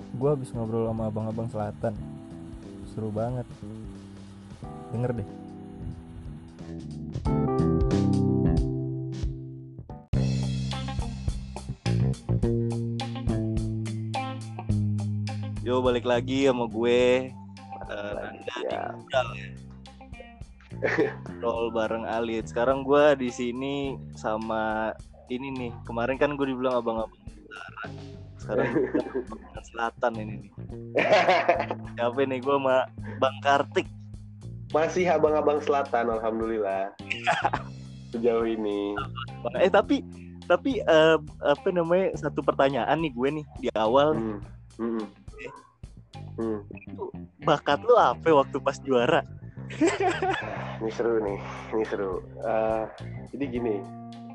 gue habis ngobrol sama abang-abang selatan seru banget denger deh Yo balik lagi sama gue uh, Nanda Ya. Roll bareng Alit. Sekarang gue di sini sama ini nih. Kemarin kan gue dibilang abang-abang. Sekarang selatan ini nih. Siapa nih gue sama Bang Kartik. Masih abang-abang selatan, alhamdulillah. Sejauh ini. Eh tapi tapi eh, apa namanya satu pertanyaan nih gue nih di awal Hmm. Hmm. Hmm. bakat lu apa waktu pas juara? Ini seru nih, ini seru. Eh, jadi gini,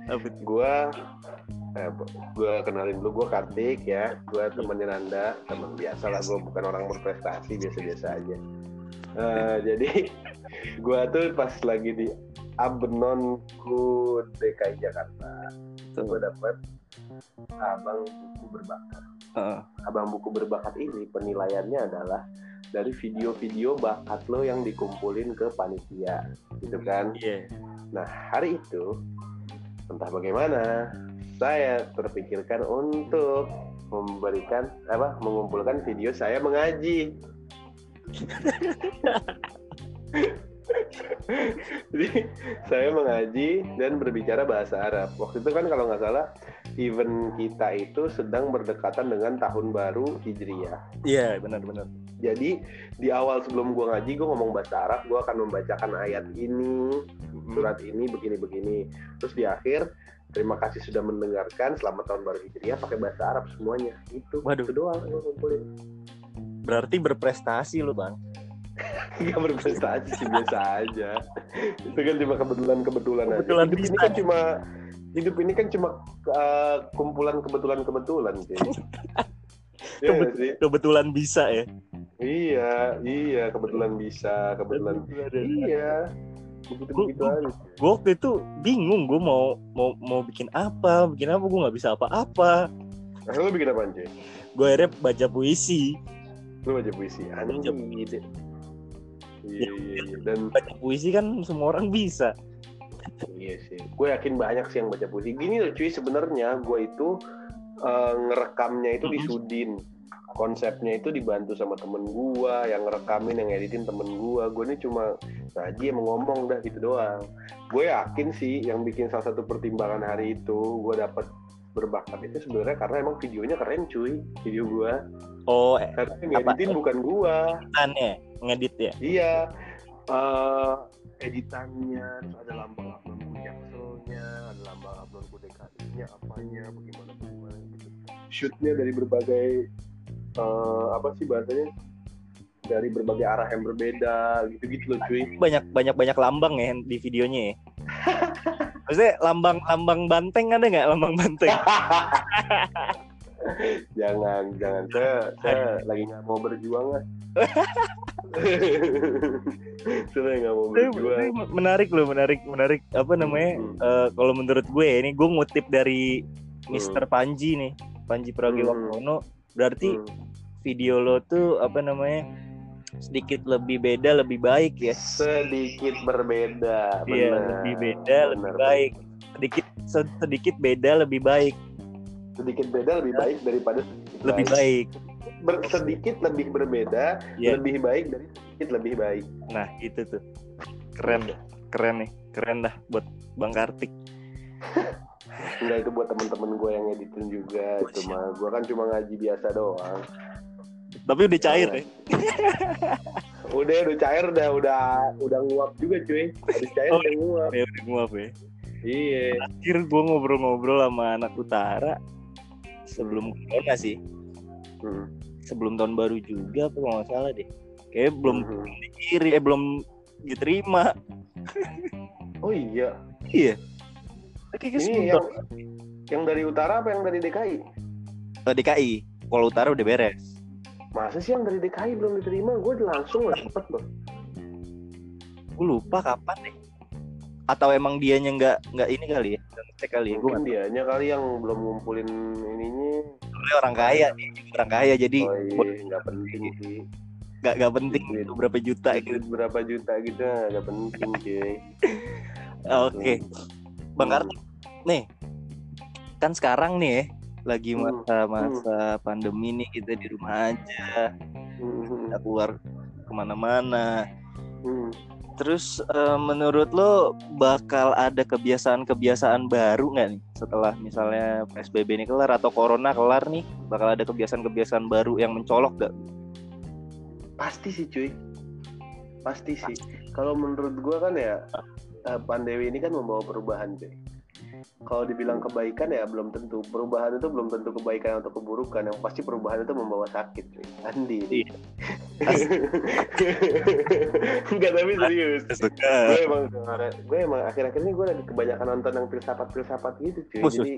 Tuh? gua eh, gua kenalin dulu gua Kartik ya, gua temennya Nanda, teman biasa lah, gua bukan orang berprestasi biasa-biasa aja. Eh, jadi gua tuh pas lagi di Abnonku DKI Jakarta, itu gua dapet abang buku berbakat. Heeh. abang buku berbakat ini penilaiannya adalah dari video-video bakat lo yang dikumpulin ke panitia gitu kan Iya. nah hari itu entah bagaimana saya terpikirkan untuk memberikan apa mengumpulkan video saya mengaji. Jadi saya mengaji dan berbicara bahasa Arab. Waktu itu kan kalau nggak salah event kita itu sedang berdekatan dengan tahun baru Hijriyah Iya, benar-benar. jadi di awal sebelum gua ngaji gua ngomong bahasa Arab gua akan membacakan ayat ini surat ini begini-begini. Terus di akhir terima kasih sudah mendengarkan selamat tahun baru Hijriah pakai bahasa Arab semuanya. Itu Waduh. itu doang ngumpulin. Berarti berprestasi lu, Bang. nggak berprestasi sih biasa aja. Itu kan cuma kebetulan kebetulan aja. Kebetulan ini kan cuma hidup ini kan cuma uh, kumpulan kebetulan kebetulan sih nggak Kebet- sih? Kebetulan bisa ya. Iya, iya, kebetulan bisa, kebetulan iya. Aja. gue waktu itu bingung gue mau mau mau bikin apa bikin apa gue nggak bisa apa-apa Nah, lu bikin apaan, cuy? gue akhirnya baca puisi Lu baca puisi. Anjing. Baca puisi. Iya, iya, iya. Dan baca puisi kan semua orang bisa iya sih. Gue yakin banyak sih yang baca puisi. Gini loh, cuy, sebenarnya gue itu eh, ngerekamnya itu di. Sudin. Konsepnya itu dibantu sama temen gue, yang ngerekamin, yang editin temen gue. Gue ini cuma ngaji emang ngomong dah gitu doang. Gue yakin sih yang bikin salah satu pertimbangan hari itu gue dapat berbakat itu sebenarnya karena emang videonya keren cuy video gue oh eh, karena yang ngeditin bukan gue editannya ngedit ya Iya, eh editannya, terus ada lambang uploadku jakselnya, ada lambang uploadku DKI-nya, apanya, bagaimana bagaimana gitu. Shootnya dari berbagai eh, apa sih bahasanya? Dari berbagai arah yang berbeda, gitu-gitu loh cuy. banyak banyak banyak lambang ya di videonya ya maksudnya lambang lambang banteng ada nggak lambang banteng jangan, jangan. Saya, saya lagi nggak mau berjuang lah. saya nggak mau Tapi- berjuang. tapi menarik loh menarik menarik. Apa namanya Hmm. eh, kalau menurut gue ini gue ngutip dari Mr. Panji nih Panji Pragiwaksono. Berarti Hmm. video lo tuh apa namanya sedikit lebih beda lebih baik ya? Sedikit berbeda, Iya lebih beda lebih Benar, baik. Sedikit se- sedikit beda lebih baik. Sedikit beda lebih baik daripada lebih baik. Ber- sedikit lebih berbeda Iya. lebih baik dari sedikit lebih baik. Nah itu tuh. Keren keren nih. Keren dah buat Bang Kartik. Enggak itu buat temen-temen gue yang editin juga. Cuma gue kan cuma ngaji biasa doang. Tapi udah cair ya udah udah cair udah udah udah nguap juga cuy. Habis cair Oh, udah nguap. ya udah nguap ya. Iya. Akhir gue ngobrol-ngobrol sama anak utara sebelum corona sih. Hmm. sebelum tahun baru juga apa nggak salah deh. Kayak belum Mhm. dikiri eh belum diterima. Oh iya. Iya. Kayak ini yang yang dari utara apa yang dari DKI tahun- DKI kalau utara udah beres. Masa sih yang dari DKI belum diterima? Gue langsung lah cepet loh gue lupa kapan deh atau emang dianya nggak nggak ini kali ya? Ngecek kali ya? Mungkin dianya kali yang belum ngumpulin ininya. Soalnya orang kaya nih orang kaya jadi oh iya nggak penting sih. Nggak nggak penting Duit. itu berapa juta gitu. berapa juta gitu nggak penting cuy. Oke. Bang Hmm. Kartik nih. Kan sekarang nih ya lagi Hmm. masa-masa pandemi nih kita di rumah aja. Hmm, nggak keluar ke mana-mana. Hmm. Terus eh, menurut lo bakal ada kebiasaan-kebiasaan baru nggak nih setelah misalnya psbb ini kelar atau corona kelar nih bakal ada kebiasaan-kebiasaan baru yang mencolok gak pasti sih cuy. Pasti sih. Kalau menurut gua kan ya eh, pandemi ini kan membawa perubahan cuy. Kalau dibilang kebaikan ya belum tentu. Perubahan itu belum tentu kebaikan atau keburukan. Yang pasti perubahan itu membawa sakit cuy. Andi. Iya. enggak tapi serius. gue emang gue emang akhir-akhir ini gue lagi kebanyakan nonton yang filsafat filsafat gitu cuy. Jadi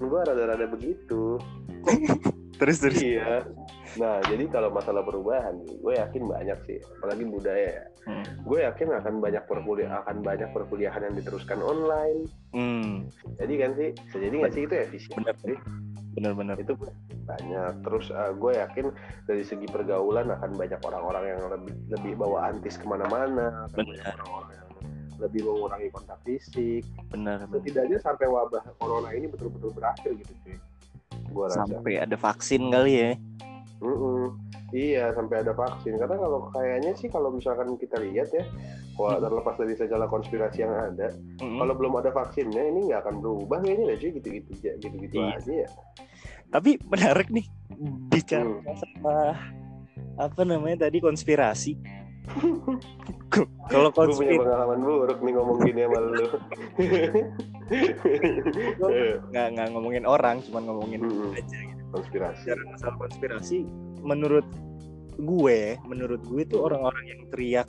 gue rada-rada begitu. Terus terus. Iya. Nah jadi kalau masalah perubahan gue yakin banyak sih apalagi budaya ya. Hmm. gue yakin akan banyak perkuliah akan banyak perkuliahan yang diteruskan online. Hmm, jadi kan sih jadi nggak sih itu efisien? Bener. sih bener-bener. Itu banyak. Terus uh, gue yakin dari segi pergaulan akan banyak orang-orang yang lebih lebih bawa antis ke mana-mana orang-orang yang lebih mengurangi kontak fisik. Bener. setidaknya sampai wabah corona ini betul-betul berakhir gitu cuy. Gue rasa. Sampai ada vaksin kali ya. Mm-mm. Iya sampai ada vaksin karena kalau kayaknya sih kalau misalkan kita lihat ya, wah Hmm. terlepas dari segala konspirasi yang ada, Mm-mm. kalau belum ada vaksinnya ini nggak akan berubah kayaknya deh cuy gitu-gitu aja gitu-gitu Iya. aja ya. tapi menarik nih bicara Hmm. masalah apa namanya tadi konspirasi kalau Gue punya konspirasi pengalaman buruk nih ngomong gini sama lu. nggak nggak ngomongin orang cuman ngomongin Mm-mm. aja gitu. Konspirasi. bicara masalah konspirasi menurut gue menurut gue itu orang-orang yang teriak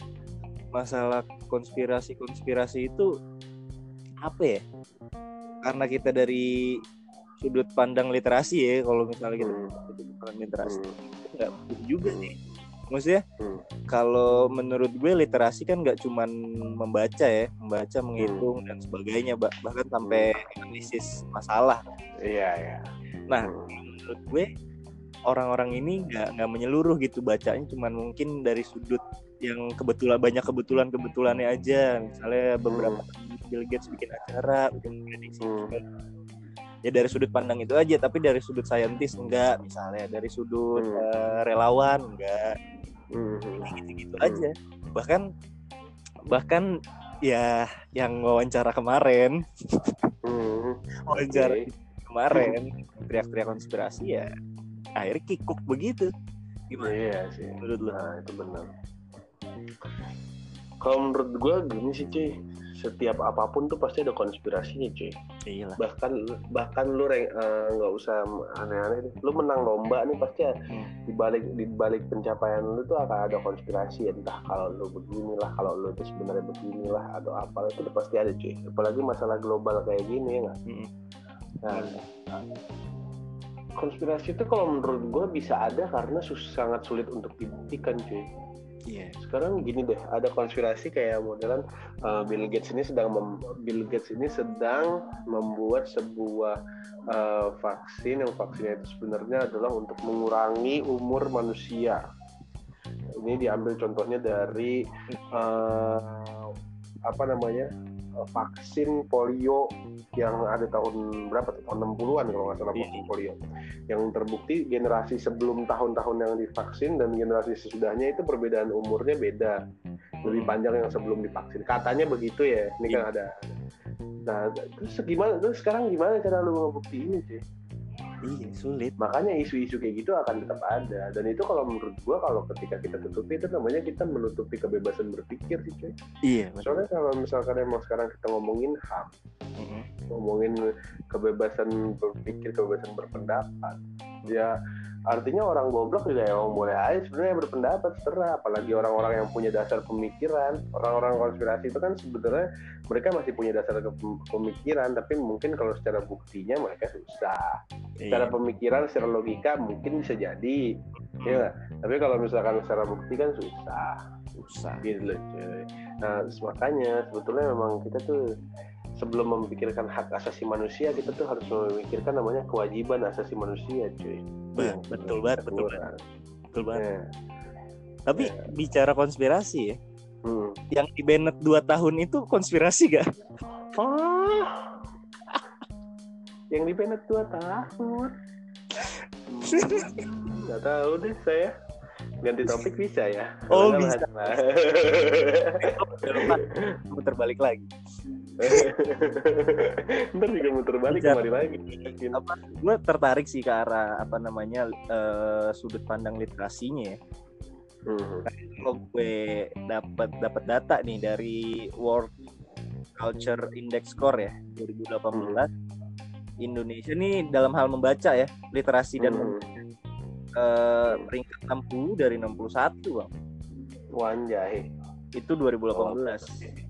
masalah konspirasi konspirasi itu apa ya karena kita dari sudut pandang literasi ya kalau misalnya kita Hmm. sudut pandang literasi Hmm. nggak betul juga nih maksudnya Hmm. kalau menurut gue literasi kan nggak cuman membaca ya membaca menghitung dan sebagainya bah- bahkan sampai analisis masalah Iya ya. Nah, menurut gue orang-orang ini nggak nggak menyeluruh gitu bacanya cuman mungkin dari sudut yang kebetulan banyak kebetulan kebetulannya aja misalnya beberapa Bill Gates bikin acara bikin prediksi Hmm. ya dari sudut pandang itu aja tapi dari sudut saintis enggak misalnya dari sudut Hmm. eh, relawan enggak Hmm. gitu-gitu aja bahkan bahkan ya yang wawancara kemarin Hmm. wawancara Oke. Kemarin teriak-teriak konspirasi ya akhirnya kikuk begitu gimana Iya sih. menurut lo Nah itu benar. Kalau menurut gue gini sih cuy, setiap apa pun tuh pasti ada konspirasinya cuy. iya lah Bahkan bahkan lu eh, nggak usah aneh-aneh deh. Lu menang lomba nih pasti ya, Hmm. di balik di balik pencapaian lu tuh akan ada konspirasi entah kalau lu beginilah, kalau lu tuh sebenarnya beginilah atau apa itu udah pasti ada cuy. Apalagi masalah global kayak gini ya nggak. Mm-mm. Nah, konspirasi itu kalau menurut gue bisa ada karena sus- sangat sulit untuk dibuktikan cuy. iya. Sekarang gini deh ada konspirasi kayak modelan uh, Bill Gates ini sedang mem- Bill Gates ini sedang membuat sebuah uh, vaksin yang vaksinnya itu sebenarnya adalah untuk mengurangi umur manusia. Ini diambil contohnya dari uh, apa namanya vaksin polio yang ada tahun berapa tuh? tahun 60-an kalau nggak salah Iya. vaksin polio. Yang terbukti generasi sebelum tahun-tahun yang divaksin dan generasi sesudahnya itu perbedaan umurnya beda. Lebih panjang yang sebelum divaksin. Katanya begitu ya. Ini kan ada. Nah terus gimana? Terus sekarang gimana cara lu ngebuktiin sih iya sulit makanya isu-isu kayak gitu akan tetap ada dan itu kalau menurut gua kalau ketika kita tutupi itu namanya kita menutupi kebebasan berpikir sih cuy iya betul soalnya kalau misalkan emang sekarang kita ngomongin ham Mm-mm. ngomongin kebebasan berpikir, kebebasan berpendapat. Ya artinya orang goblok juga emang boleh aja sebenarnya berpendapat terserah apalagi orang-orang yang punya dasar pemikiran. Orang-orang konspirasi itu kan sebenarnya mereka masih punya dasar pemikiran tapi mungkin kalau secara buktinya mereka susah. Iya. secara pemikiran secara logika mungkin bisa jadi. Ya nggak? tapi kalau misalkan secara bukti kan susah. Susah. Gitu loh cuy. Nah makanya sebetulnya memang kita tuh sebelum memikirkan hak asasi manusia kita tuh harus memikirkan namanya kewajiban asasi manusia cuy Bang, betul banget betul banget betul banget Ya. tapi Ya. bicara konspirasi ya Hmm. yang di Bennett 2 tahun itu konspirasi gak? Ah. yang di Bennett 2 tahun Hmm, nggak tahu deh saya ganti topik bisa ya Oh, Kalau bisa. nggak bahas- Muter balik lagi ntar juga muter balik Bicara- kemari lagi. apa gue tertarik sih ke arah apa namanya eh, sudut pandang literasinya ya. Hmm. kalau gue dapat dapat data nih dari World Culture Index Score ya 2018 Indonesia nih dalam hal membaca ya literasi dan Hmm. eh, peringkat 60 dari 61 bang. Wanjai. Itu 2018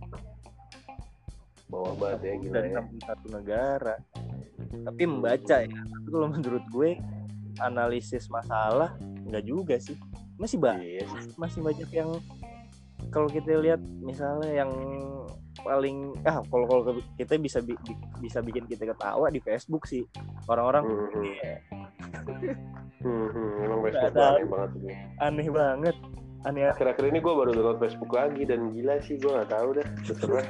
bawah banget ya gila dari ya. 61 negara. Tapi membaca ya tapi kalau menurut gue analisis masalah enggak juga sih. Masih banyak iya sih. masih banyak yang kalau kita lihat misalnya yang paling ah kalau kalau kita bisa bi- bi- bisa bikin kita ketawa di Facebook sih. Orang-orang Hmm, hmm. "Iya, Hmm, hmm. emang Facebook Nggak aneh banget sih. Aneh banget. Aneh akhir-akhir ini gue baru download Facebook lagi dan gila sih gue nggak tahu deh. Terserah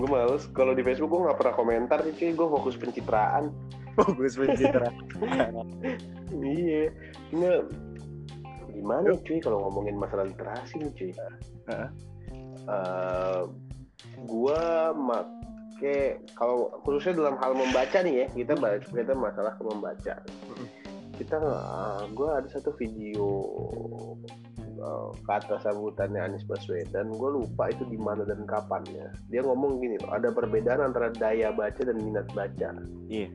gue males. Kalau di Facebook gue nggak pernah komentar sih cuy. Gue fokus pencitraan. Bagus pencitraan. Iya. Cuma gimana cuy kalau ngomongin masalah literasi nih cuy. Eh, gua make kalau khususnya dalam hal membaca nih ya kita bahas kita masalah ke membaca. Kita uh, gua ada satu video uh, kata sambutannya Anies Baswedan gue lupa itu di mana dan kapannya dia ngomong gini loh ada perbedaan antara daya baca dan minat baca. Iya.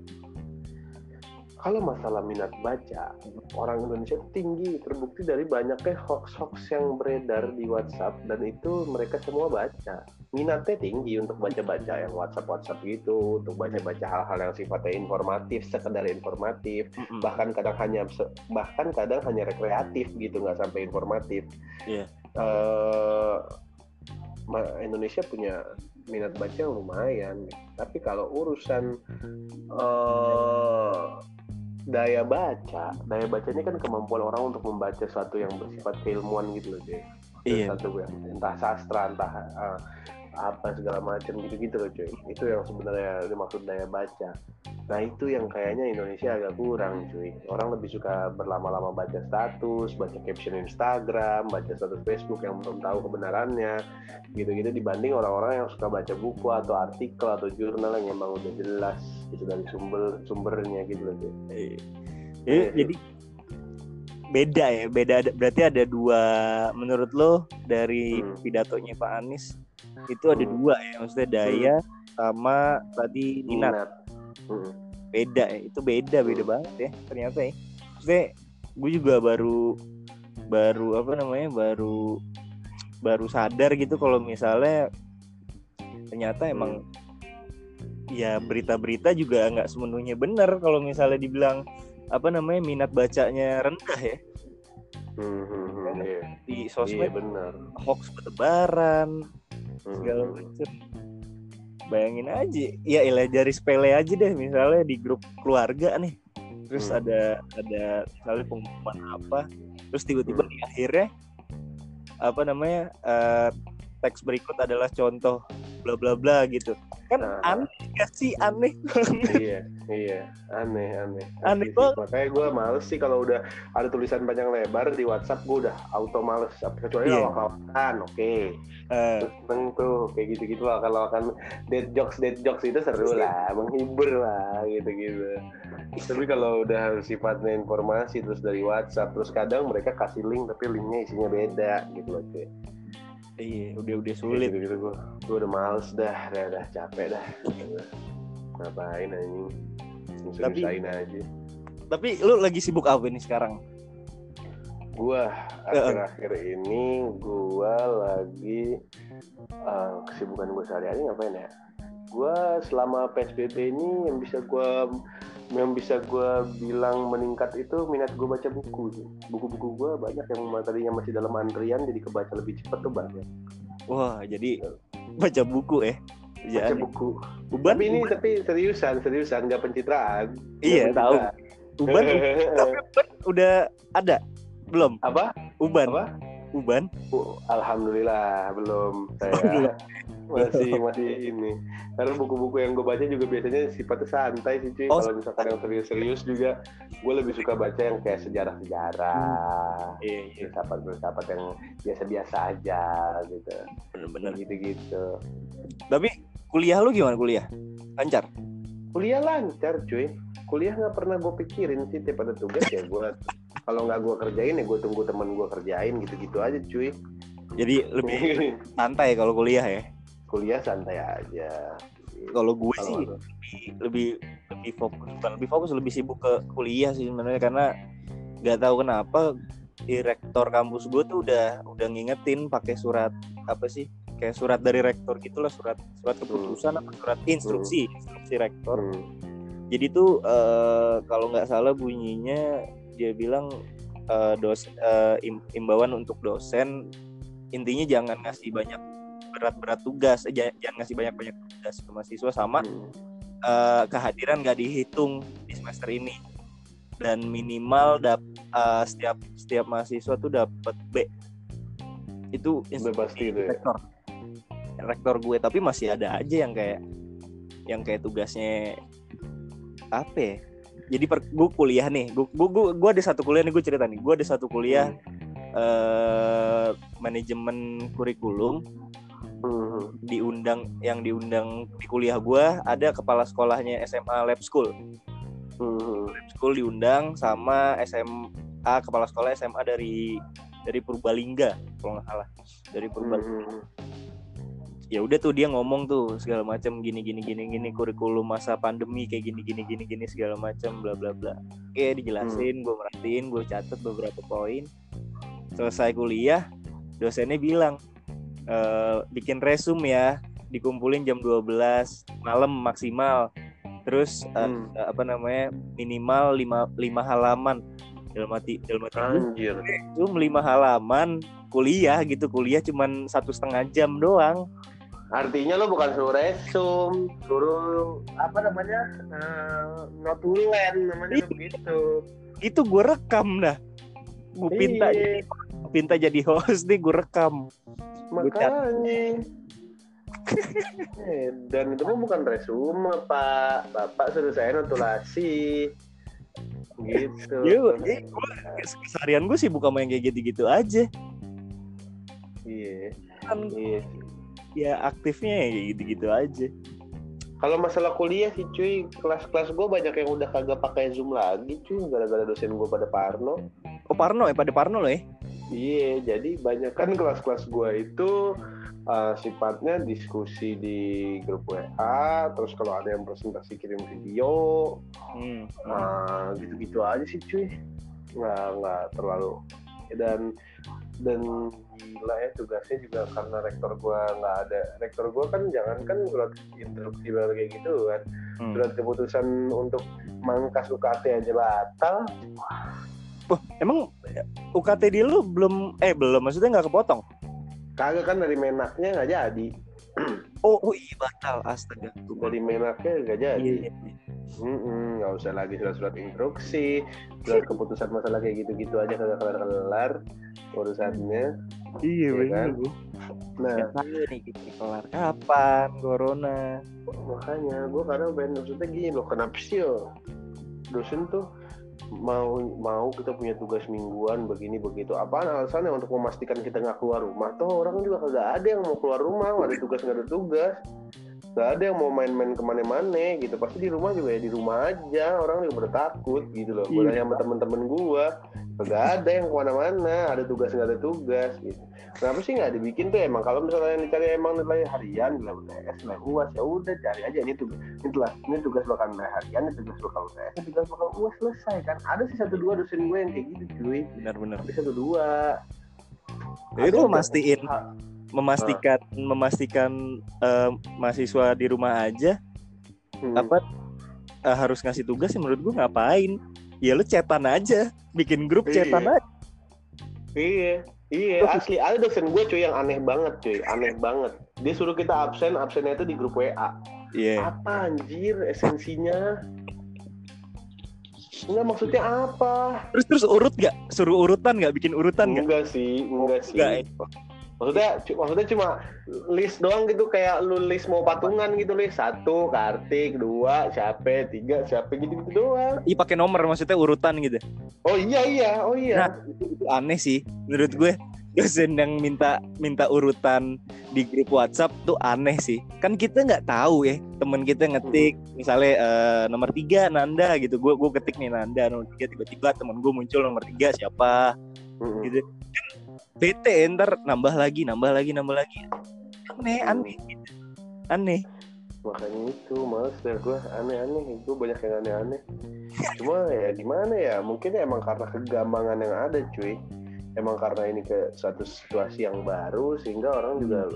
kalau masalah minat baca orang Indonesia tinggi terbukti dari banyaknya hoax-hoax yang beredar di WhatsApp dan itu mereka semua baca minatnya tinggi untuk baca-baca yang WhatsApp-WhatsApp gitu untuk baca-baca hal-hal yang sifatnya informatif sekedar informatif Mm-mm. bahkan kadang hanya bahkan kadang hanya rekreatif gitu nggak sampai informatif Iya. Eh, ma- Indonesia punya minat baca yang lumayan tapi kalau urusan eh daya baca daya baca ini kan kemampuan orang untuk membaca sesuatu yang bersifat keilmuan gitu loh cuy Iya. satu yang entah sastra entah eh, apa segala macam gitu-gitu loh cuy. Itu yang sebenarnya dimaksud daya baca. Nah itu yang kayaknya Indonesia agak kurang cuy. Orang lebih suka berlama-lama baca status baca caption Instagram baca status Facebook yang belum tahu kebenarannya gitu-gitu dibanding orang-orang yang suka baca buku atau artikel atau jurnal yang emang udah jelas gitu dari sumber sumbernya gitu loh cuy. Jadi- sih. jadi beda ya beda berarti ada dua menurut lo dari Hmm. pidatonya Pak Anies itu ada Hmm. dua ya maksudnya daya sama tadi Mm. beda ya itu beda beda banget ya ternyata ya maksudnya gue juga baru baru apa namanya baru baru sadar gitu kalau misalnya ternyata emang ya berita-berita juga nggak sepenuhnya benar kalau misalnya dibilang apa namanya minat bacanya rendah ya Hmm, hmm, hmm, iya. di iya sosmed benar hoax bertebaran Hmm, segala hmm. macam bayangin aja ya ilah jari sepele aja deh misalnya di grup keluarga nih terus Hmm. ada ada misalnya pengumuman apa terus tiba-tiba Hmm. di akhirnya apa namanya eh, teks berikut adalah contoh bla bla bla gitu. Kan Nah. aneh gak sih? Aneh iya iya. Aneh aneh. Aneh banget. makanya gue males sih kalau udah ada tulisan panjang lebar di WhatsApp gue udah auto males. Kecuali Iya. lawak-lawakan oke. Eh, Terus seneng tuh kayak gitu-gitu lah. Kalau kan dead jokes dead jokes itu seru lah menghibur lah gitu-gitu. Tapi kalau udah sifatnya informasi terus dari WhatsApp terus kadang mereka kasih link tapi linknya isinya beda gitu loh iya udah udah sulit. gitu gitu gue gue udah males dah dah, dah capek dah. Ngapain anjing? Tapi- aja. Tapi lu lagi sibuk apa nih sekarang? Gua akhir-akhir ini gua lagi eh, kesibukan gue sehari-hari ngapain ya? Gua selama PSBB ini yang bisa gua yang bisa gue bilang meningkat itu minat gue baca buku sih. Buku-buku gue banyak yang tadinya masih dalam antrian jadi kebaca lebih cepat tuh banyak. Wah, jadi baca buku eh. Baca Ya, buku. Uban, Tapi ini Uban- tapi seriusan, seriusan nggak pencitraan. Iya, Nggak tahu. Uban, tapi Uban udah ada belum? Apa? Uban, Apa? Uban. Oh, Alhamdulillah belum belum. saya masih masih ini. Karena buku-buku yang gue baca juga biasanya sifatnya santai sih cuy. Oh, kalau misalkan yang serius-serius juga gue lebih suka baca yang kayak sejarah-sejarah Iya, iya, filsafat-filsafat yang biasa-biasa aja gitu. Bener-bener. gitu-gitu. Tapi kuliah lu gimana kuliah? Lancar? kuliah lancar cuy. Kuliah nggak pernah gue pikirin sih tiap ada tugas ya gue kalau nggak gue kerjain ya gue tunggu teman gue kerjain gitu-gitu aja cuy. Jadi lebih santai kalau kuliah ya. Kuliah santai aja. Kalau gue Kalau sih lebih lebih lebih fokus bukan lebih fokus lebih sibuk ke kuliah sih sebenarnya. Karena nggak tahu kenapa direktor kampus gue tuh udah udah ngingetin pakai surat apa sih kayak surat dari rektor gitulah surat surat keputusan apa surat instruksi instruksi rektor. Hmm. jadi tuh eh, kalau nggak salah bunyinya dia bilang eh, dos eh, im- imbauan untuk dosen intinya jangan ngasih banyak berat-berat tugas eh, ja- jangan ngasih banyak-banyak tugas ke mahasiswa sama Hmm. eh, kehadiran nggak dihitung di semester ini. Dan minimal dap eh, setiap setiap mahasiswa tuh dapat B. Itu Bebas gitu ya. rektor. Rektor gue tapi masih ada aja yang kayak yang kayak tugasnya apa ya? Jadi per, gue kuliah nih gue, gue, gue, gue ada satu kuliah nih gue cerita nih. Gue ada satu kuliah eh manajemen kurikulum Hmm. diundang yang diundang di kuliah gue ada kepala sekolahnya SMA Lab School Hmm. Lab School diundang sama SMA kepala sekolah SMA dari dari Purbalingga kalau nggak salah dari Purbalingga Hmm. ya udah tuh dia ngomong tuh segala macam gini gini gini gini kurikulum masa pandemi kayak gini gini gini gini segala macam bla bla bla oke dijelasin gue merhatiin gue catat beberapa poin selesai kuliah dosennya bilang "Eh, bikin resume ya dikumpulin jam 12 malam maksimal terus Hmm. apa namanya minimal 5 lima halaman dalam arti dalam arti Anjir. resume lima halaman kuliah gitu kuliah cuman satu setengah jam doang Artinya lo bukan suruh resum, suruh apa namanya? Uh, notulen namanya Iya. begitu. itu gue rekam dah gue pinta Iya, pinta jadi host nih gue rekam makanya. eh, dan itu mah bukan resume pak, bapak suruh saya notulasi. Gitu. Iya, iya, gua keseharian gue sih bukan main kayak gitu-gitu aja Iya. kan Iya. ya aktifnya ya kayak gitu-gitu aja Kalau masalah kuliah sih cuy, kelas-kelas gue banyak yang udah kagak pakai Zoom lagi cuy, gara-gara dosen gue pada Parno. oh Parno ya pada Parno loh ya Iya, jadi banyak kan kelas-kelas gue itu uh, sifatnya diskusi di grup WA, terus kalau ada yang presentasi kirim video, hmm. nah gitu-gitu aja sih cuy, nggak nggak terlalu dan dan gila ya tugasnya juga karena rektor gue nggak ada rektor gue kan jangan kan surat instruksi baru kayak gitu kan Hmm. surat keputusan untuk mangkas UKT aja batal Wah, emang UKT di lu belum eh belum maksudnya nggak kepotong? Kagak kan dari menaknya nggak jadi. Oh, oh iya batal. Astaga. Dari menaknya nggak jadi. Iya, iya. Mm-mm, nggak usah lagi surat-surat instruksi, surat keputusan masalah kayak gitu-gitu aja kagak kelar-kelar urusannya. iya Iya bener kan? Nah, nih kita kelar kapan corona. Makanya gue kadang pengen maksudnya gini loh, kenapa sih dosen tuh mau mau kita punya tugas mingguan begini begitu. Apaan alasannya untuk memastikan kita nggak keluar rumah? Toh orang juga kagak ada yang mau keluar rumah nggak ada tugas nggak ada tugas. Nggak ada yang mau main-main ke mana-mana gitu. Pasti di rumah juga ya di rumah aja. Orang juga pada takut gitu loh. Gue Iya. nanya sama temen-temen gue kagak ada yang ke mana-mana ada tugas nggak ada tugas gitu. Kenapa sih nggak dibikin tuh emang? Kalau misalnya yang dicari emang nilai harian nilai UTS nilai uas ya udah cari aja. Ini tugas ini tugas ini tugas bakal nilai harian ini tugas bakal UTS ini tugas bakal uas selesai kan? Ada sih satu dua dosen gue yang kayak gitu cuy. Benar-benar ada satu dua. Jadi itu Ada memastiin nggak? memastikan memastikan eh, mahasiswa di rumah aja Hmm. apa uh, harus ngasih tugas sih menurut gue ngapain ya lu cetan aja bikin grup Iya. cetan aja Iya, iya asli ada dosen gue cuy yang aneh banget cuy, aneh banget. Dia suruh kita absen, absennya itu di grup WA. iya Apa anjir esensinya? Enggak maksudnya apa? terus terus urut gak suruh urutan gak bikin urutan gak Enggak sih, enggak sih. Enggak, ya? Maksudnya, maksudnya cuma list doang gitu kayak lu list mau patungan gitu list. Satu kartik. Dua siapa tiga siapa gitu gitu doang. Ih pakai nomor maksudnya urutan gitu. Oh iya iya. Oh iya. Nah. itu aneh sih menurut gue. Dosen yang minta minta urutan di grup WhatsApp tuh aneh sih. Kan kita nggak tahu ya temen kita ngetik misalnya eh, nomor tiga Nanda gitu. Gue gue ketik nih Nanda nomor tiga tiba-tiba temen gue muncul nomor tiga siapa? Mm-mm. gitu bete ntar nambah lagi nambah lagi nambah lagi. Aneh aneh. Aneh. Makanya itu males ya gue aneh-aneh itu banyak yang aneh-aneh. Cuma ya gimana ya? Mungkin emang karena kegambangan yang ada cuy. Emang karena ini ke suatu situasi yang baru sehingga orang juga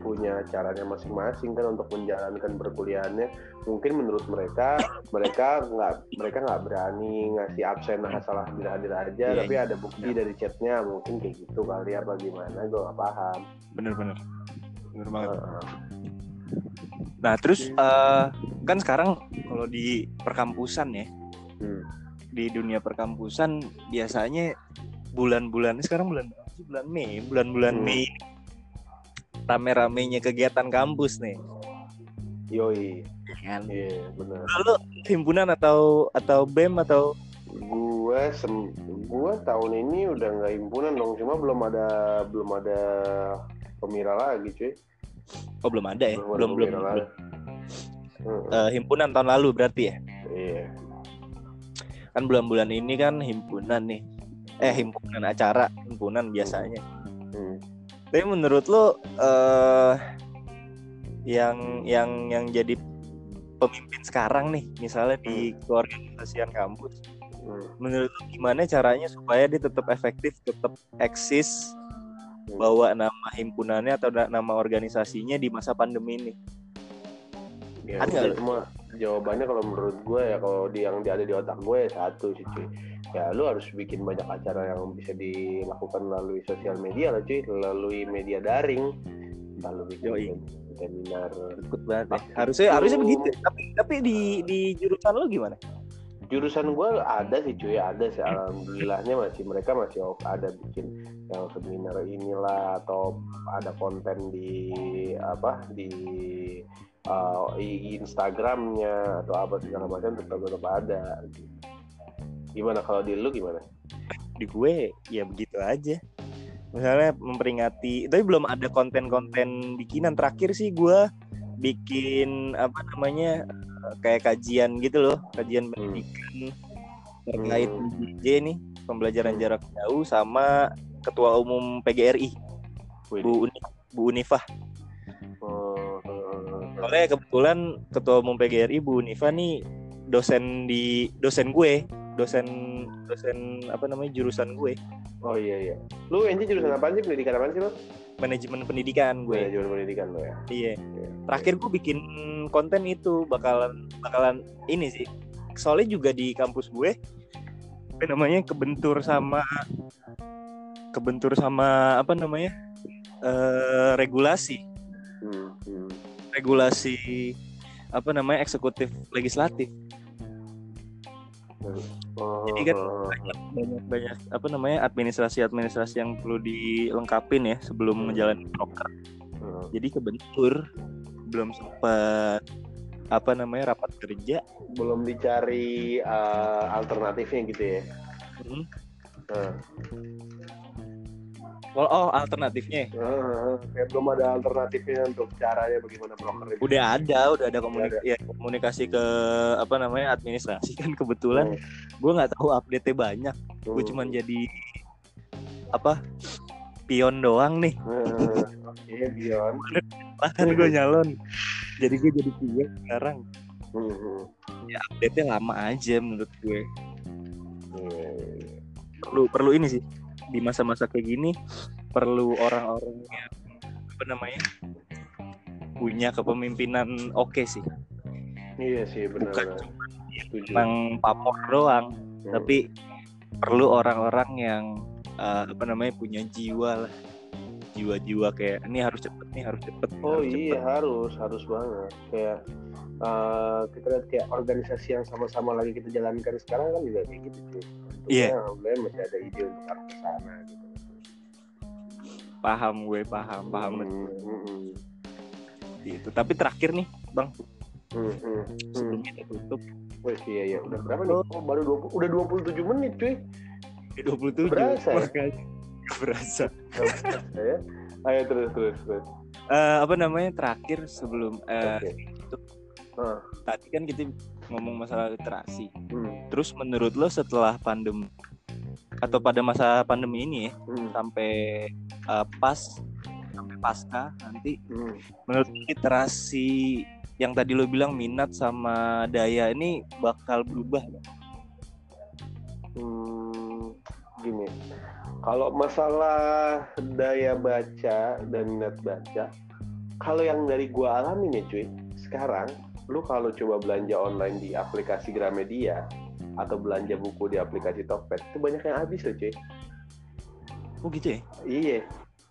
punya caranya masing-masing kan untuk menjalankan perkuliahannya. Mungkin menurut mereka mereka nggak mereka nggak berani ngasih absen asal hadir-hadir aja. Iya, tapi ada bukti dari chatnya mungkin kayak gitu kali apa gimana gue nggak paham. Bener-bener bener. Banget. Heeh. nah terus eh, kan sekarang kalau di perkampusan ya Hmm. di dunia perkampusan biasanya bulan-bulan sekarang bulan bulan Mei bulan-bulan Hmm. Mei rame-ramenya kegiatan kampus nih. Yoi. Kan? Iya benar lalu himpunan atau atau bem atau? Gue sem gue tahun ini udah nggak himpunan dong cuma belum ada belum ada pemira lagi cuy. Oh belum ada ya? Belum belum belum, belum. Eh, himpunan tahun lalu berarti ya? Iya. Kan bulan-bulan ini kan himpunan nih. Eh himpunan acara himpunan biasanya. Hmm. Tapi menurut lo eh yang yang yang jadi pemimpin sekarang nih misalnya di keorganisasian kampus Hmm. menurut lo gimana caranya supaya dia tetap efektif tetap eksis Hmm. bawa nama himpunannya atau na- nama organisasinya di masa pandemi ini Ya, Ada cuma jawabannya kalau menurut gue ya kalau di yang ada di otak gue ya satu sih cuy ya lu harus bikin banyak acara yang bisa dilakukan melalui sosial media lah cuy. Melalui media daring. Lalu bikin seminar ikut banget ya. Harusnya itu- harusnya begitu. Tapi tapi di di jurusan lo gimana? Jurusan gue ada sih cuy. Ada sih. Alhamdulillahnya masih mereka masih ada bikin yang seminar inilah atau ada konten di apa di uh, Instagramnya atau apa segala macam tetap tetap ada gimana kalau di lu gimana? Di gue ya begitu aja. Misalnya memperingati tapi belum ada konten-konten bikinan. Terakhir sih gue bikin apa namanya kayak kajian gitu loh. Kajian pendidikan terkait Hmm. PJJ nih pembelajaran Hmm. jarak jauh sama ketua umum PGRI Wih, Bu Uni Bu Unifah. Oh, oh, soalnya kebetulan ketua umum PGRI Bu Unifah nih dosen di dosen gue dosen dosen apa namanya jurusan gue. Oh iya iya. Lu NJ jurusan apa sih? Pendidikan apa sih lu manajemen pendidikan gue. Manajemen pendidikan lo ya? Iya. Iya. terakhir gue bikin konten itu bakalan bakalan ini sih. Soalnya juga di kampus gue apa namanya kebentur sama kebentur sama apa namanya eh regulasi. Hmm, hmm. regulasi apa namanya eksekutif legislatif Jadi kan oh, oh. banyak banyak apa namanya administrasi administrasi yang perlu dilengkapin ya sebelum menjalani proker Hmm. jadi kebentur belum sempat apa namanya rapat kerja belum dicari uh, alternatifnya gitu ya Hmm. Nah. Oh, oh alternatifnya. Ah, kayak belum ada alternatifnya untuk caranya bagaimana broker itu. udah ada udah ada komunikasi ya, komunikasi ke apa namanya administrasi kan kebetulan. Hmm. gue nggak tahu update nya banyak. Gue Hmm. cuman jadi apa pion doang nih. Ah, Oke, kan gue nyalon. Jadi gue jadi pion sekarang. Hmm, hmm. update nya lama aja menurut gue. Iya, perlu perlu ini sih di masa-masa kayak gini perlu orang-orang yang apa namanya punya kepemimpinan oke sih Iya sih benar. Bukan cuma emang pamor doang, Hmm. tapi perlu orang-orang yang eh, apa namanya punya jiwa lah, jiwa-jiwa kayak ini harus cepet nih harus cepet. nih, Oh harus iya cepet." harus harus banget kayak eh, kita lihat kayak organisasi yang sama-sama lagi kita jalankan sekarang kan juga kayak gitu tuh. Iya. Alhamdulillah masih ada ide untuk arah ke sana gitu. Paham gue paham paham Hmm, betul. hmm, hmm. gitu. Tapi terakhir nih bang Hmm, hmm, hmm. sebelum kita tutup Wih, iya iya udah berapa nih? Oh, baru 20, udah 27 menit cuy. dua puluh tujuh. Berasa ya? Berasa. ya. Ayo terus terus terus. Eh, apa namanya terakhir sebelum eh, Oke. Ah. tadi kan kita ngomong masalah literasi. Hmm, Terus menurut lo setelah pandemi atau pada masa pandemi ini ya hmm, sampai eh, pas sampai pasca nanti hmm. menurut literasi yang tadi lo bilang minat sama daya ini bakal berubah nggak? Hmm, gini, kalau masalah daya baca dan minat baca, kalau yang dari gua alamin ya cuy, sekarang lu kalau coba belanja online di aplikasi Gramedia atau belanja buku di aplikasi Tokped itu banyak yang habis loh cuy. Oh gitu ya? Iya,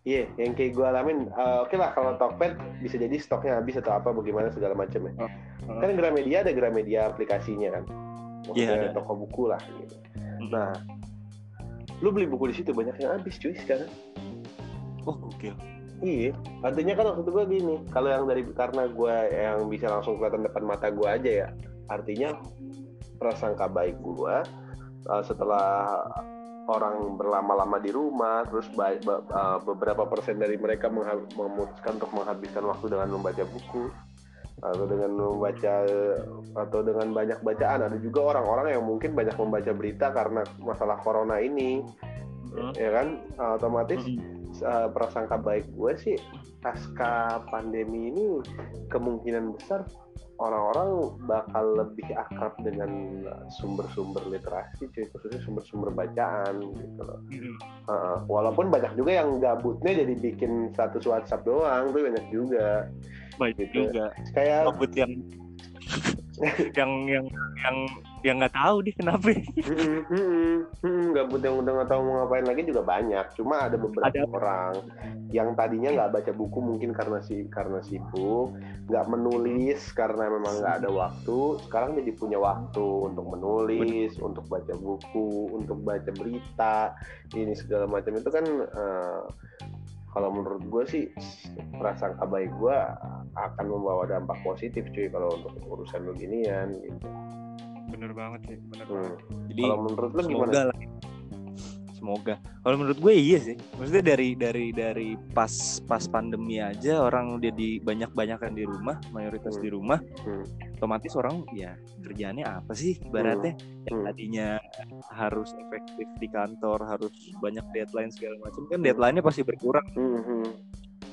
iya, yang kayak gua alamin. eh, Oke lah kalau Tokped bisa jadi stoknya habis atau apa bagaimana segala macam ya. Oh, oh. Kan Gramedia ada Gramedia aplikasinya kan, maksudnya ada. toko buku lah gitu. Hmm. Nah, lu beli buku di situ banyak yang habis cuy sekarang. Oh gokil. Iya, artinya kan waktu gue gini, kalau yang dari karena gue yang bisa langsung kelihatan depan mata gue aja ya, artinya prasangka baik gue uh, setelah orang berlama-lama di rumah, terus ba- ba- uh, beberapa persen dari mereka memutuskan untuk menghabiskan waktu dengan membaca buku atau dengan membaca atau dengan banyak bacaan. Ada juga orang-orang yang mungkin banyak membaca berita karena masalah corona ini, Hmm. ya kan? Uh, otomatis Hmm. uh, prasangka baik gue sih pasca pandemi ini kemungkinan besar orang-orang bakal lebih akrab dengan sumber-sumber literasi cuy khususnya sumber-sumber bacaan gitu loh. Uh, walaupun banyak juga yang gabutnya jadi bikin status WhatsApp doang tuh banyak juga Baik Gitu. juga. kayak Gabut yang yang yang yang yang nggak tahu deh kenapa. Gabut yang udah nggak tahu mau ngapain lagi juga banyak cuma ada beberapa Ada. orang yang tadinya nggak baca buku mungkin karena si karena sibuk nggak menulis karena memang nggak ada waktu sekarang jadi punya waktu untuk menulis untuk baca buku untuk baca berita ini segala macam itu kan eh, kalau menurut gue sih prasangka baik gue akan membawa dampak positif cuy kalau untuk urusan beginian gitu. Bener banget sih, bener Hmm. Jadi Kalau menurut lu gimana? lah. Semoga. Kalau menurut gue iya sih. Maksudnya dari dari dari pas pas pandemi aja orang jadi banyak banyakan di rumah, mayoritas Hmm. di rumah. Hmm. Otomatis orang ya kerjaannya apa sih ibaratnya yang Hmm. tadinya harus efektif di kantor, harus banyak deadline segala macam kan Hmm. deadline-nya pasti berkurang. Hmm, hmm,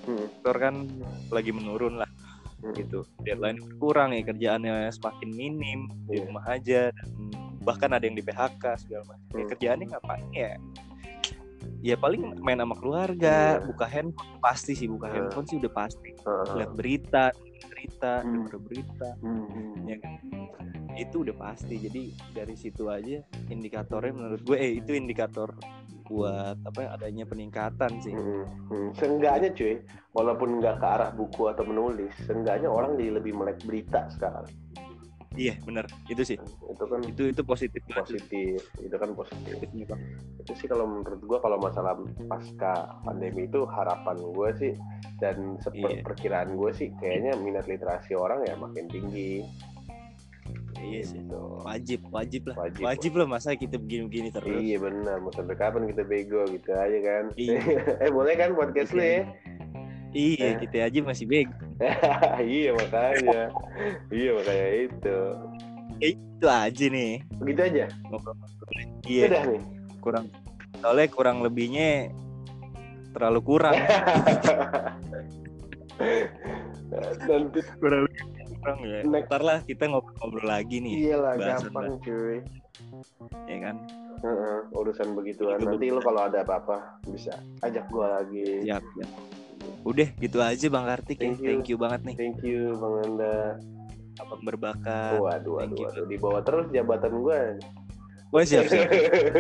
hmm, Kantor kan lagi menurun lah hmm. gitu. Deadline berkurang ya kerjaannya semakin minim di Iya. rumah aja dan bahkan ada yang di PHK segala macam. Ya, Hmm. kerjaannya ngapain ya? Ya paling main sama keluarga, Iya. buka handphone pasti sih buka Iya. handphone sih udah pasti. Heeh. Lihat berita, berita, Hmm. denger berita, Hmm, hmm. ya kan? Itu udah pasti. Jadi dari situ aja indikatornya menurut gue eh itu indikator buat apa ya, adanya peningkatan sih. Hmm, hmm. Seenggaknya cuy, walaupun nggak ke arah buku atau menulis, seenggaknya orang jadi lebih melek berita sekarang. Iya, bener. Itu sih. Itu kan Itu itu positif positif, itu kan positif. Itu sih kalau menurut gua kalau masalah pasca pandemi itu harapan gue sih dan Iya. seperti perkiraan gue sih kayaknya minat literasi orang ya makin tinggi. Iya sih. Gitu. Wajib, wajib lah. Wajib. Wajib, lah masa kita begini-begini terus. Iya benar, mau sampai kapan kita bego gitu aja kan? Iya. eh boleh kan podcast lu ya? Iya, Eh. kita aja masih bego. iya makanya, iya makanya itu. Itu aja nih. Begitu aja. Ngobrol. Iya, Udah nih. kurang. Soalnya kurang lebihnya terlalu kurang. Nanti kurang lebih kurang ya. Next. Ntar lah kita ngobrol-ngobrol lagi nih, iyalah bahasan gampang cuy. ya kan? Heeh, urusan begituan. Itu Nanti lu kalau ada apa-apa bisa ajak gua lagi. Siap, siap. Udah gitu aja Bang Kartik ya. Thank you. Thank you banget nih. Thank you Bang Anda. abang berbakat. Waduh Thank waduh you. waduh di bawah terus jabatan gue oh siap siap.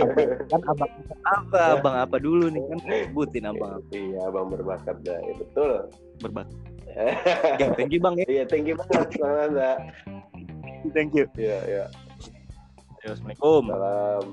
Kan abang apa abang apa dulu nih? Kan sebutin abang apa. Iya abang berbakat dah ya, betul. Berbakat. Ya thank you bang ya. Iya thank you banget Bang Anda. Thank you. Iya iya. Assalamualaikum. Salam